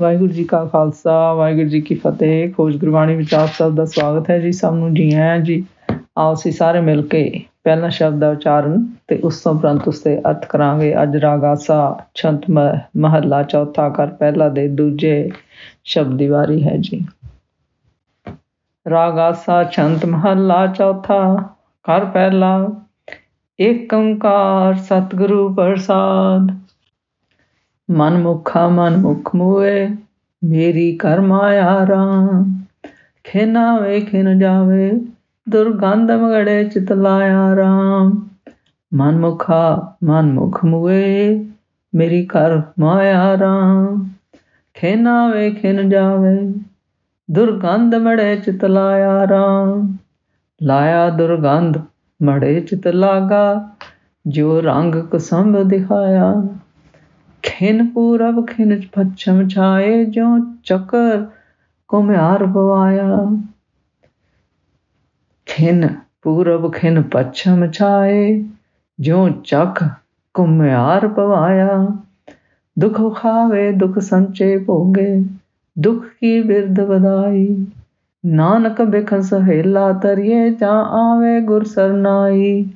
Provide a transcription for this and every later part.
ਵਾਹਿਗੁਰੂ ਜੀ ਕਾ ਖਾਲਸਾ, ਵਾਹਿਗੁਰੂ ਜੀ ਕੀ ਫਤਿਹ। ਖੋਜ ਗੁਰਬਾਣੀ ਵਿੱਚ ਆਪ ਸਭ ਦਾ ਸਵਾਗਤ ਹੈ ਜੀ ਸਭ ਨੂੰ। ਜੀ ਆਇਆਂ ਜੀ, ਆਓ ਅਸੀਂ ਸਾਰੇ ਮਿਲ ਕੇ ਪਹਿਲਾ ਸ਼ਬਦ ਦਾ ਉਚਾਰਨ ਤੇ ਉਸ ਤੋਂ ਉਪਰੰਤ ਉਸ ਤੇ ਅਰਥ ਕਰਾਂਗੇ। ਅੱਜ ਰਾਗਾਸਾ, ਛੰਤ ਮਹੱਲਾ, ਚੌਥਾ ਕਰ ਪਹਿਲਾ ਦੇ ਦੂਜੇ ਸ਼ਬਦ ਦੀ ਵਾਰੀ ਹੈ ਜੀ। ਰਾਗਾਸਾ, ਛੰਤ ਮਹੱਲਾ, ਚੌਥਾ ਕਰ ਪਹਿਲਾ। ਏਕ ਓੰਕਾਰ, ਸਤਿਗੁਰੂ ਪ੍ਰਸਾਦ। ਮਨ ਮੁਖਾ ਮਨ ਮੁਖ ਮੂਏ, ਮੇਰੀ ਕਰ ਮਾਇਆ ਰਾਮ। ਖੇਨਾ ਵੇ ਖਿਨ ਜਾਵੇ, ਦੁਰਗੰਧ ਮਗੜੇ ਚਿਤ ਲਾਇਆ ਰਾਮ। ਮਨ ਮੁਖਾ ਮਨ ਮੁਖ ਮੂਏ, ਮੇਰੀ ਕਰ ਮਾਇਆ ਰਾਮ। ਖੇਨਾ ਵੇ ਖਿਨ ਜਾਵੇ, ਦੁਰਗੰਧ ਮੜੇ ਚਿਤ ਲਾਇਆ ਰਾਮ। ਲਾਇਆ ਦੁਰਗੰਧ ਮੜੇ ਚਿਤ ਲਾਗਾ ਜੋ ਰੰਗ ਕੁਸੰਭ ਦਿਖਾਇਆ। ਖਿਨ ਪੂਰਬ ਖਿਨ ਪੱਛਮ ਛਾਏ ਜੋ ਚਕਰ ਕੁਮਿਆਰ ਬਵਾਇਆ ਖਿਨ ਪੂਰਬ ਖਿਨ ਪੱਛਮ ਛਾਏ ਜੋ ਚਖ ਕੁਮਿਆਰ ਪਵਾਇਆ। ਦੁਖ ਖਾਵੇ ਦੁਖ ਸੰਚੇ ਭੋਗੇ, ਦੁਖ ਕੀ ਬਿਰਧ ਵਧਾਈ। ਨਾਨਕ ਬਿਖਨ ਸਹੇਲਾ ਤਰੀਏ ਜਾਂ ਆਵੇ ਗੁਰ ਸਰਨਾਈ।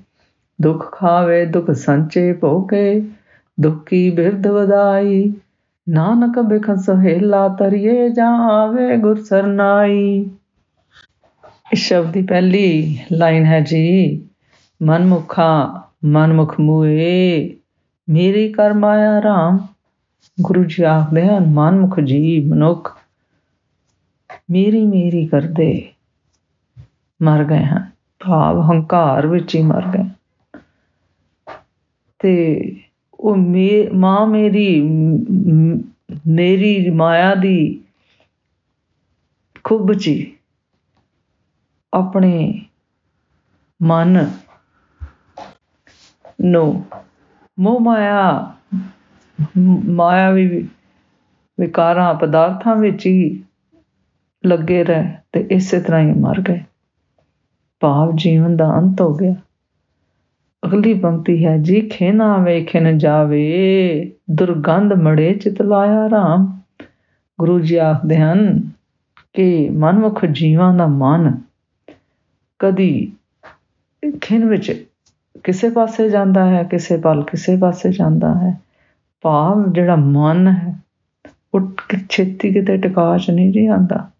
ਦੁਖ ਖਾਵੇ, ਦੁਖ ਸੰਚੇ ਭੋਗੇ ਦੁਖੀ ਬਿਰਧ ਵਧਾਈ। ਨਾਨਕ ਬਿਖਨ ਸਹੇਲਾ ਤਰੀਏ ਜਾਂ ਆਵੇ ਗੁਰ ਸਰਨਾਈ। ਇਸ ਸ਼ਬਦ ਦੀ ਪਹਿਲੀ ਲਾਈਨ ਹੈ ਜੀ, ਮਨਮੁਖਾ ਮਨਮੁਖ ਮੂਏ, ਮੇਰੀ ਕਰ ਮਾਇਆ ਰਾਮ। ਗੁਰੂ ਜੀ ਆਖਦੇ ਹਨ, ਮਨਮੁਖ ਜੀ ਮਨੁੱਖ, ਮੇਰੀ ਮੇਰੀ ਕਰਦੇ। ਮਰ ਗਏ ਹਨ, ਭਾਵ ਹੰਕਾਰ ਵਿੱਚ ਹੀ ਮਰ ਗਏ। ਤੇ ਉਹ ਮਾਂ ਮੇਰੀ ਮੇਰੀ ਮਾਇਆ ਦੀ ਖੁੱਬ ਚ ਆਪਣੇ ਮਨ ਨੂੰ ਮੋਹ ਮਾਇਆ ਮਾਇਆ ਵੀ ਵਿਕਾਰਾਂ, ਪਦਾਰਥਾਂ ਵਿੱਚ ਹੀ ਲੱਗੇ ਰਹੇ ਤੇ ਇਸੇ ਤਰ੍ਹਾਂ ਹੀ ਮਰ ਗਏ। ਭਾਵ ਜੀਵਨ ਦਾ ਅੰਤ ਹੋ ਗਿਆ। ਅਗਲੀ ਪੰਕਤੀ ਹੈ ਜੀ ਖੇਨਾ ਵੇਖਣ ਜਾਵੇ, ਦੁਰਗੰਧ ਮੜੇ ਚਿਤ ਲਾਇਆ ਰਾਮ। ਗੁਰੂ ਜੀ ਆਖਦੇ ਹਨ ਕਿ ਮਨਮੁਖ ਜੀਵਾਂ ਦਾ ਮਨ ਕਦੀ ਖਿੰ ਵਿੱਚ ਕਿਸੇ ਪਾਸੇ ਜਾਂਦਾ ਹੈ, ਕਿਸੇ ਪਲ ਕਿਸੇ ਪਾਸੇ ਜਾਂਦਾ ਹੈ। ਭਾਵ ਜਿਹੜਾ ਮਨ ਹੈ, ਉਹ ਛੇਤੀ ਕਿਤੇ ਟਿਕਾ ਚ ਨਹੀਂ ਜਾਂਦਾ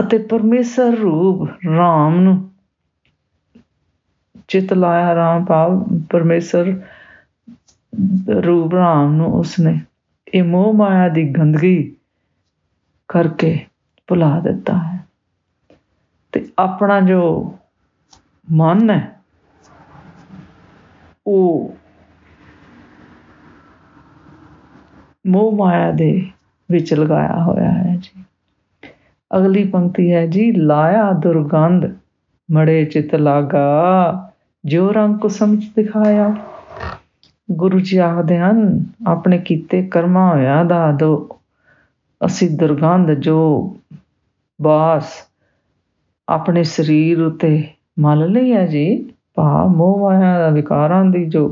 ਅਤੇ ਪਰਮੇਸ਼ਰ ਰੂਪ ਰਾਮ ਨੂੰ ਚਿਤ ਲਾਇਆ ਰਾਮ ਭਾਵ ਪਰਮੇਸ਼ਰ ਰੂਪ ਰਾਮ ਨੂੰ ਉਸਨੇ ਇਹ ਮੋਹ ਮਾਇਆ ਦੀ ਗੰਦਗੀ ਕਰਕੇ ਭੁਲਾ ਦਿੱਤਾ ਹੈ। ਤੇ ਆਪਣਾ ਜੋ ਮਨ ਹੈ, ਉਹ ਮੋਹ ਮਾਇਆ ਦੇ ਵਿੱਚ ਲਗਾਇਆ ਹੋਇਆ ਹੈ ਜੀ। ਅਗਲੀ ਪੰਕਤੀ ਹੈ ਜੀ, ਲਾਇਆ ਦੁਰਗੰਧ, ਮੜੇ ਚਿਤ ਲਾਗਾ। ਜੋ ਰੰਗ ਕੋ ਸਮਝ ਦਿਖਾਇਆ, ਗੁਰੂ ਜੀ ਆਖਦੇ ਹਨ, ਆਪਣੇ ਕੀਤੇ ਕਰਮਾਂ ਹੋਇਆ ਦਾ ਦੋ ਅਸੀਂ ਦੁਰਗੰਧ, ਜੋ ਬਾਸ ਆਪਣੇ ਸਰੀਰ ਉਤੇ ਮਲ ਲਈ ਹੈ ਜੀ ਭਾ ਮੋਹ ਮਾਇਆ ਦਾ ਵਿਕਾਰਾਂ ਦੀ ਜੋ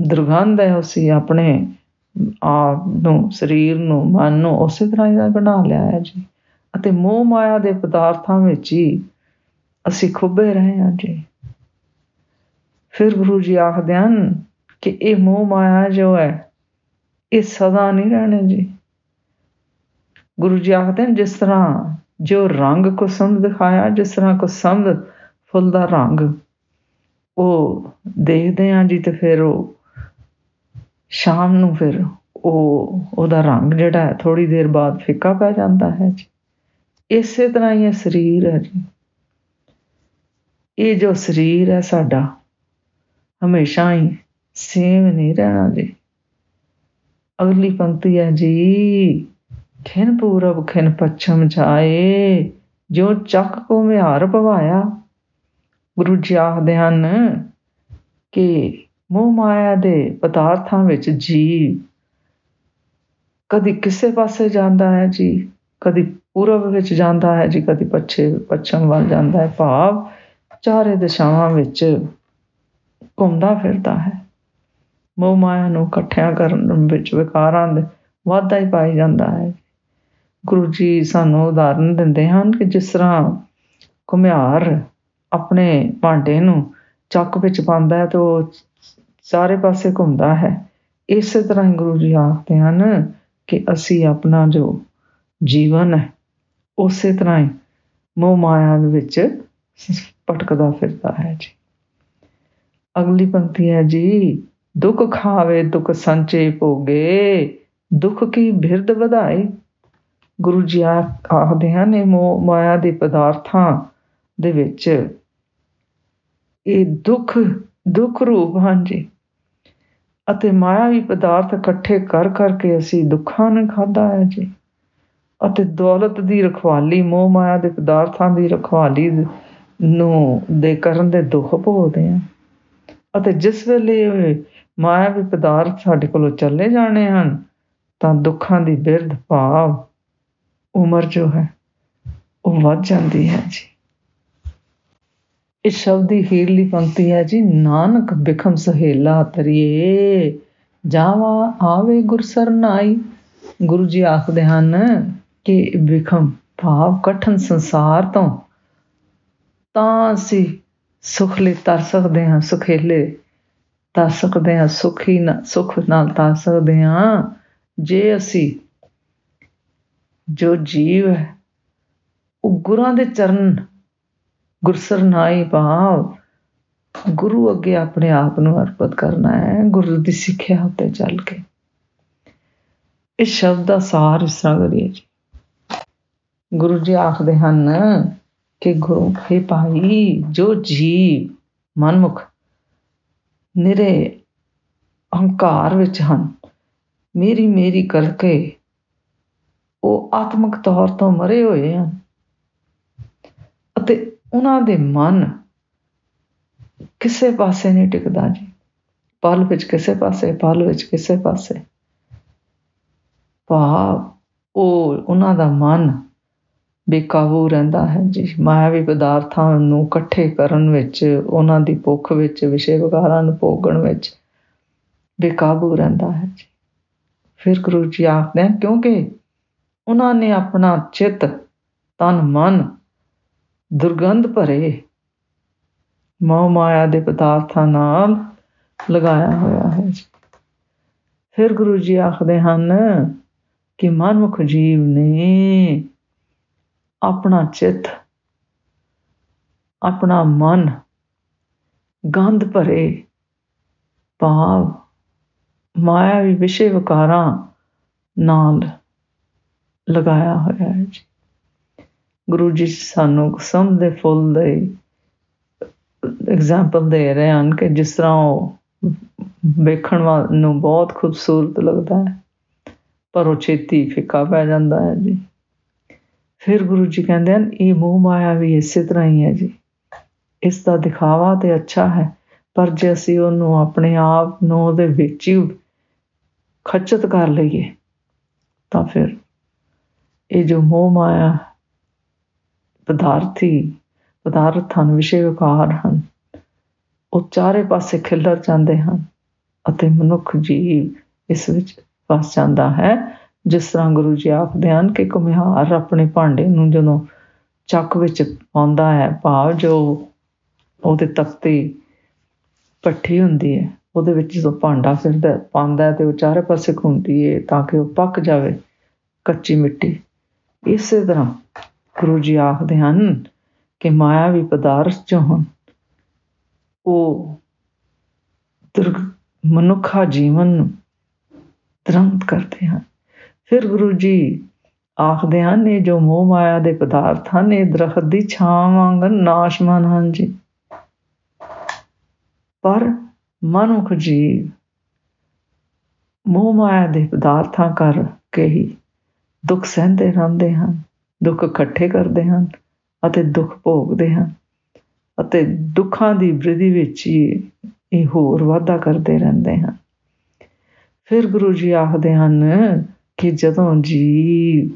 ਦੁਰਗੰਧ ਹੈ, ਅਸੀਂ ਆਪਣੇ ਆਪ ਨੂੰ, ਸਰੀਰ ਨੂੰ, ਮਨ ਨੂੰ ਉਸੇ ਤਰ੍ਹਾਂ ਹੀ ਬਣਾ ਲਿਆ ਹੈ ਜੀ। ਅਤੇ ਮੋਹ ਮਾਇਆ ਦੇ ਪਦਾਰਥਾਂ ਵਿੱਚ ਹੀ ਅਸੀਂ ਖੁੱਬੇ ਰਹੇ ਹਾਂ ਜੀ। ਫਿਰ ਗੁਰੂ ਜੀ ਆਖਦੇ ਹਨ ਕਿ ਇਹ ਮੋਹ ਮਾਇਆ ਜੋ ਹੈ, ਇਹ ਸਦਾ ਨਹੀਂ ਰਹਿਣੇ ਜੀ। ਗੁਰੂ ਜੀ ਆਖਦੇ ਹਨ, ਜਿਸ ਤਰ੍ਹਾਂ ਜੋ ਰੰਗ ਕੋ ਸੰਦ ਦਿਖਾਇਆ, ਜਿਸ ਤਰ੍ਹਾਂ ਕੋ ਸੰਦ ਫੁੱਲ ਦਾ ਰੰਗ, ਉਹ ਦੇਖਦੇ ਆਂ ਜੀ ਤੇ ਫਿਰ ਉਹ ਸ਼ਾਮ ਨੂੰ ਫਿਰ ਉਹ, ਉਹਦਾ ਰੰਗ ਜਿਹੜਾ ਹੈ ਥੋੜੀ ਦੇਰ ਬਾਅਦ ਫਿੱਕਾ ਪੈ ਜਾਂਦਾ ਹੈ ਜੀ। ਇਸੇ ਤਰ੍ਹਾਂ ਹੀ ਇਹ ਸਰੀਰ ਹੈ ਜੀ। ਇਹ ਜੋ ਸਰੀਰ ਹੈ ਸਾਡਾ ਹਮੇਸ਼ਾ ਹੀ ਸੇਮ ਨਹੀਂ ਰਹਿਣਾ ਜੀ। ਅਗਲੀ ਪੰਕਤੀ ਹੈ ਜੀ, ਖਿਨ ਪੂਰਬ, ਖਿਨ ਪੱਛਮ ਜਾਏ ਜੋ ਚੱਕ ਕੋ ਮਿਹਾਰ ਪਵਾਇਆ। ਗੁਰੂ ਜੀ ਆਖਦੇ ਹਨ ਕਿ ਮੋਹ ਮਾਇਆ ਦੇ ਪਦਾਰਥਾਂ ਵਿੱਚ ਜੀ ਕਦੀ ਕਿਸੇ ਪਾਸੇ ਜਾਂਦਾ ਹੈ ਜੀ, ਕਦੀ ਪੂਰਬ ਵਿੱਚ ਜਾਂਦਾ ਹੈ ਜੀ, ਕਦੀ ਪੱਛੇ, ਪੱਛਮ ਵੱਲ ਜਾਂਦਾ ਹੈ। ਭਾਵ ਚਾਰੇ ਦਿਸ਼ਾਵਾਂ ਵਿੱਚ ਘੁੰਮਦਾ ਫਿਰਦਾ ਹੈ। ਮੋਹ ਮਾਇਆ ਨੂੰ ਇਕੱਠਿਆਂ ਕਰਨ ਵਿੱਚ ਵਿਕਾਰਾਂ ਦੇ ਵਾਧਾ ਹੀ ਪਾਈ ਜਾਂਦਾ ਹੈ। ਗੁਰੂ ਜੀ ਸਾਨੂੰ ਉਦਾਹਰਨ ਦਿੰਦੇ ਹਨ ਕਿ ਜਿਸ ਤਰ੍ਹਾਂ ਘੁਮਿਆਰ ਆਪਣੇ ਭਾਂਡੇ ਨੂੰ ਚੱਕ ਵਿੱਚ ਪਾਉਂਦਾ ਹੈ ਤੇ ਉਹ ਸਾਰੇ ਪਾਸੇ ਘੁੰਮਦਾ ਹੈ। ਇਸੇ ਤਰ੍ਹਾਂ ਹੀ ਗੁਰੂ ਜੀ ਆਖਦੇ ਹਨ ਕਿ ਅਸੀਂ ਆਪਣਾ ਜੋ ਜੀਵਨ ਹੈ, ਉਸੇ ਤਰ੍ਹਾਂ ਹੀ ਮੋਹ ਮਾਇਆ ਦੇ ਵਿੱਚ ਭਟਕਦਾ ਫਿਰਦਾ ਹੈ ਜੀ। ਅਗਲੀ ਪੰਕਤੀ ਹੈ ਜੀ, ਦੁੱਖ ਖਾਵੇ, ਦੁੱਖ ਸੰਚੇ ਭੋਗੇ, ਦੁੱਖ ਕੀ ਬਿਰਧ ਵਧਾਏ। ਗੁਰੂ ਜੀ ਆਖਦੇ ਹਨ, ਇਹ ਮੋਹ ਮਾਇਆ ਦੇ ਪਦਾਰਥਾਂ ਦੇ ਵਿੱਚ। ਇਹ ਦੁੱਖ ਦੁੱਖ ਰੂਪ ਹਨ ਜੀ। ਅਤੇ ਮਾਇਆਵੀ ਪਦਾਰਥ ਇਕੱਠੇ ਕਰ, ਕਰਕੇ ਅਸੀਂ ਦੁੱਖਾਂ ਨੂੰ ਖਾਦਾ ਹੈ ਜੀ। ਅਤੇ ਦੌਲਤ ਦੀ ਰਖਵਾਲੀ, ਮੋਹ ਮਾਇਆ ਦੇ ਪਦਾਰਥਾਂ ਦੀ ਰਖਵਾਲੀ ਨੂੰ ਦੇ ਕਰਨ ਦੇ ਦੁੱਖ ਭੋਗਦੇ ਆ ਅਤੇ ਜਿਸ ਵੇਲੇ ਮਾਇਆਵੀ ਪਦਾਰਥ ਸਾਡੇ ਕੋਲੋਂ ਚੱਲੇ ਜਾਣੇ ਹਨ, ਤਾਂ ਦੁੱਖਾਂ ਦੀ ਬਿਰਧ ਭਾਵ ਉਮਰ ਜੋ ਹੈ, ਉਹ ਵੱਧ ਜਾਂਦੀ ਹੈ ਜੀ। ਇਸ ਸ਼ਬਦ ਦੀ ਹੀਰਲੀ ਪੰਕਤੀ ਹੈ ਜੀ, ਨਾਨਕ ਬਿਖਮ ਸਹੇਲਾ ਤਰੀਏ, ਜਾਵਾ ਆਵੇ ਗੁਰਸਰ ਨਾਈ ਗੁਰੂ ਜੀ ਆਖਦੇ ਹਨ ਕਿ ਬਿਖਮ ਭਾਵ ਕਠਨ ਸੰਸਾਰ ਤੋਂ, ਤਾਂ ਅਸੀਂ ਸੁਖ ਲਈ ਤਰ ਸਕਦੇ ਹਾਂ, ਸੁਖੇਲੇ ਤਰ ਸਕਦੇ ਹਾਂ, ਸੁਖੀ ਨਾ, ਸੁਖ ਨਾਲ ਤਰ ਸਕਦੇ ਹਾਂ। ਜੇ ਅਸੀਂ ਜੋ ਜੀਵ ਹੈ, ਉਹ ਗੁਰਾਂ ਦੇ ਚਰਨ ਗੁਰਸਰ ਨਾਈ ਭਾਵ ਗੁਰੂ ਅੱਗੇ ਆਪਣੇ ਆਪ ਨੂੰ ਅਰਪਿਤ ਕਰਨਾ ਹੈ, ਗੁਰੂ ਦੀ ਸਿੱਖਿਆ ਉੱਤੇ ਚੱਲ ਕੇ। ਇਸ ਸ਼ਬਦ ਦਾ ਸਾਰ ਇਸ ਤਰ੍ਹਾਂ ਕਰੀਏ ਜੀ। ਗੁਰੂ ਜੀ ਆਖਦੇ ਹਨ ਕਿ ਗੁਰੂ, ਹੈ ਭਾਈ, ਜੋ ਜੀਵ ਮਨਮੁਖ ਨਿਰੇ ਅਹੰਕਾਰ ਵਿੱਚ ਹਨ, ਮੇਰੀ ਮੇਰੀ ਕਰਕੇ ਉਹ ਆਤਮਿਕ ਤੌਰ ਤੋਂ ਮਰੇ ਹੋਏ ਹਨ ਅਤੇ ਉਹਨਾਂ ਦੇ ਮਨ ਕਿਸੇ ਪਾਸੇ ਨਹੀਂ ਟਿਕਦਾ ਜੀ। ਪਲ ਵਿੱਚ ਕਿਸੇ ਪਾਸੇ, ਪਲ ਵਿੱਚ ਕਿਸੇ ਪਾਸੇ। ਭਾਵ ਉਹ, ਉਹਨਾਂ ਦਾ ਮਨ ਬੇਕਾਬੂ ਰਹਿੰਦਾ ਹੈ। ਜੀ ਮਾਇਆਵੀ ਪਦਾਰਥਾਂ ਨੂੰ ਇਕੱਠੇ ਕਰਨ ਵਿੱਚ, ਉਹਨਾਂ ਦੀ ਭੁੱਖ ਵਿੱਚ ਵਿਸ਼ੇ ਵਿਕਾਰਾਂ ਨੂੰ ਭੋਗਣ ਵਿੱਚ ਬੇਕਾਬੂ ਰਹਿੰਦਾ ਹੈ। ਜੀ, ਫਿਰ ਗੁਰੂ ਜੀ ਆਖਦੇ ਹਨ, ਕਿਉਂਕਿ ਉਹਨਾਂ ਨੇ ਆਪਣਾ ਚਿੱਤ, ਤਨ, ਮਨ ਦੁਰਗੰਧ ਭਰੇ ਮੋਹ ਮਾਇਆ ਦੇ ਪਦਾਰਥਾਂ ਨਾਲ ਲਗਾਇਆ ਹੋਇਆ ਹੈ। ਫਿਰ ਗੁਰੂ ਜੀ ਆਖਦੇ ਹਨ ਕਿ ਮਨੁੱਖ ਜੀਵ ਨੇ ਆਪਣਾ ਚਿੱਤ, ਆਪਣਾ ਮਨ ਗੰਧ ਭਰੇ ਭਾਵ ਮਾਇਆਵੀ ਵਿਸ਼ੇ ਵਿਕਾਰਾਂ ਨਾਲ ਲਗਾਇਆ ਹੋਇਆ ਹੈ ਜੀ। ਗੁਰੂ ਜੀ ਸਾਨੂੰ ਸਮ ਦੇ ਫੁੱਲ ਦੇ ਐਗਜ਼ਾਮਪਲ ਦੇ ਰਹੇ ਹਨ ਕਿ ਜਿਸ ਤਰ੍ਹਾਂ ਉਹ ਵੇਖਣ ਨੂੰ ਬਹੁਤ ਖੂਬਸੂਰਤ ਲੱਗਦਾ ਹੈ, ਪਰ ਉਹ ਛੇਤੀ ਫਿੱਕਾ ਪੈ ਜਾਂਦਾ ਹੈ ਜੀ। ਫਿਰ ਗੁਰੂ ਜੀ ਕਹਿੰਦੇ ਹਨ, ਇਹ ਮੋਹ ਮਾਇਆ ਵੀ ਇਸੇ ਤਰ੍ਹਾਂ ਹੀ ਹੈ ਜੀ। ਇਸ ਦਾ ਦਿਖਾਵਾ ਤੇ ਅੱਛਾ ਹੈ, ਪਰ ਜੇ ਅਸੀਂ ਉਹਨੂੰ ਆਪਣੇ ਆਪ ਨੂੰ ਉਹਦੇ ਵਿੱਚ ਹੀ ਖਚਤ ਕਰ ਲਈਏ, ਤਾਂ ਫਿਰ ਇਹ ਜੋ ਮੋਹ ਮਾਇਆ ਪਦਾਰਥੀ, ਪਦਾਰਥ ਹਨ, ਵਿਸ਼ੇ ਵਿਕਾਰ ਹਨ, ਉਹ ਚਾਰੇ ਪਾਸੇ ਖਿਲਰ ਜਾਂਦੇ ਹਨ ਅਤੇ ਮਨੁੱਖ ਜੀਵ ਇਸ ਵਿੱਚ ਫਸ ਜਾਂਦਾ ਹੈ। ਜਿਸ ਤਰ੍ਹਾਂ ਗੁਰੂ ਜੀ ਆਖਦੇ ਹਨ ਕਿ ਕੁਮਿਹਾਰ ਆਪਣੇ ਭਾਂਡੇ ਨੂੰ ਜਦੋਂ ਚੱਕ ਵਿੱਚ ਪਾਉਂਦਾ ਹੈ, ਭਾਵ ਜੋ ਉਹਦੇ ਤਖਤੀ ਪੱਠੀ ਹੁੰਦੀ ਹੈ, ਉਹਦੇ ਵਿੱਚ ਜਦੋਂ ਭਾਂਡਾ ਫਿਰਦਾ ਪਾਉਂਦਾ ਤੇ ਉਹ ਚਾਰੇ ਪਾਸੇ ਘੁੰਮਦੀ ਹੈ ਤਾਂ ਕਿ ਉਹ ਪੱਕ ਜਾਵੇ ਕੱਚੀ ਮਿੱਟੀ। ਇਸੇ ਤਰ੍ਹਾਂ ਗੁਰੂ ਜੀ ਆਖਦੇ ਹਨ ਕਿ ਮਾਇਆਵੀ ਪਦਾਰਥ ਜੋ ਹਨ। ਉਹ ਦੁਰਗ ਮਨੁੱਖਾ ਜੀਵਨ ਨੂੰ ਤਰੰਤ ਕਰਦੇ ਹਨ। ਫਿਰ ਗੁਰੂ ਜੀ ਆਖਦੇ ਹਨ ਇਹ ਜੋ ਮੋਹ ਮਾਇਆ ਦੇ ਪਦਾਰਥ ਹਨ, ਇਹ ਦਰਖਤ ਦੀ ਛਾਂ ਵਾਂਗ ਨਾਸ਼ਮਨ ਹਨ ਜੀ। ਪਰ ਮਨੁੱਖ ਜੀ ਮੋਹ ਮਾਇਆ ਦੇ ਪਦਾਰਥਾਂ ਕਰਕੇ ਹੀ ਦੁੱਖ ਸਹਿੰਦੇ ਰਹਿੰਦੇ ਹਨ, ਦੁੱਖ ਇਕੱਠੇ ਕਰਦੇ ਹਨ ਅਤੇ ਦੁੱਖ ਭੋਗਦੇ ਹਨ ਅਤੇ ਦੁੱਖਾਂ ਦੀ ਬ੍ਰਿਧੀ ਵਿੱਚ ਹੀ ਇਹ ਹੋਰ ਵਾਧਾ ਕਰਦੇ ਰਹਿੰਦੇ ਹਨ। ਫਿਰ ਗੁਰੂ ਜੀ ਆਖਦੇ ਹਨ ਕਿ ਜਦੋਂ ਜੀ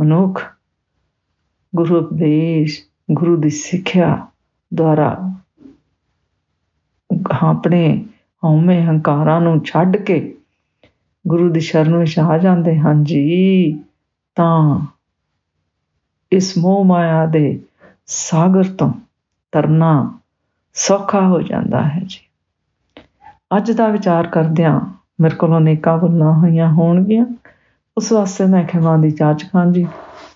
ਮਨੁੱਖ ਗੁਰੂ ਉਪਦੇਸ਼, ਗੁਰੂ ਦੀ ਸਿੱਖਿਆ ਦੁਆਰਾ ਆਪਣੇ ਹਉਮੈ ਹੰਕਾਰਾਂ ਨੂੰ ਛੱਡ ਕੇ ਗੁਰੂ ਦੀ ਸ਼ਰਨ ਵਿੱਚ ਆ ਜਾਂਦੇ ਹਾਂ ਜੀ, ਤਾਂ ਇਸ ਮੋਹ ਮਾਇਆ ਦੇ ਸਾਗਰ ਤੋਂ ਤਰਨਾ ਸੌਖਾ ਹੋ ਜਾਂਦਾ ਹੈ ਜੀ। ਅੱਜ ਦਾ ਵਿਚਾਰ ਕਰਦਿਆਂ ਮੇਰੇ ਕੋਲੋਂ ਨੇਕਾਂ ਭੁੱਲਾਂ ਹੋਈਆਂ ਹੋਣਗੀਆਂ। ਉਸ ਵਾਸਤੇ ਮੈਂ ਖਿਮਾ ਦੀ ਚਾਚ ਖਾਂ ਜੀ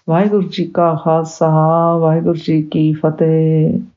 ਵਾਹਿਗੁਰੂ ਜੀ ਕਾ ਖਾਲਸਾ, ਵਾਹਿਗੁਰੂ ਜੀ ਕੀ ਫਤਿਹ।